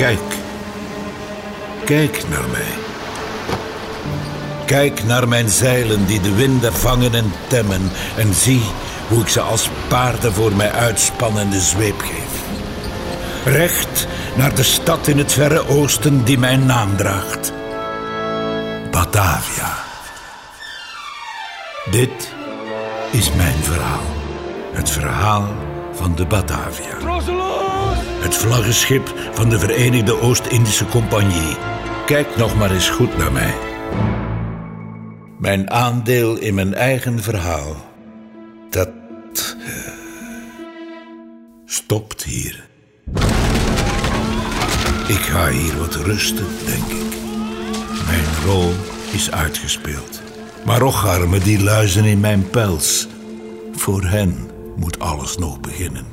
Kijk. Kijk naar mij. Kijk naar mijn zeilen die de winden vangen en temmen. En zie hoe ik ze als paarden voor mij uitspan en de zweep geef. Recht naar de stad in het verre oosten die mijn naam draagt. Batavia. Dit is mijn verhaal. Het verhaal van de Batavia. Het vlaggenschip van de Verenigde Oost-Indische Compagnie. Kijk nog maar eens goed naar mij. Mijn aandeel in mijn eigen verhaal. Dat. eh, stopt hier. Ik ga hier wat rusten, denk ik. Mijn rol is uitgespeeld. Maar och, arme die luizen in mijn pels. Voor hen moet alles nog beginnen.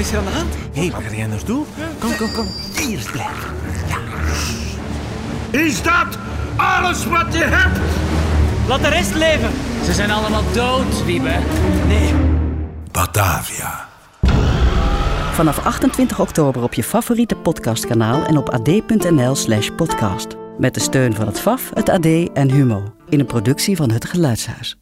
Is er aan de hand? Hé, hey, waar ga jij naartoe? Kom, kom, kom. Hier is blijven. Is dat alles wat je hebt? Laat de rest leven. Ze zijn allemaal dood, Wiebe. Nee. Batavia. Vanaf 28 oktober op je favoriete podcastkanaal en op ad.nl/slash podcast. Met de steun van het FAF, het AD en Humo. In een productie van het Geluidshuis.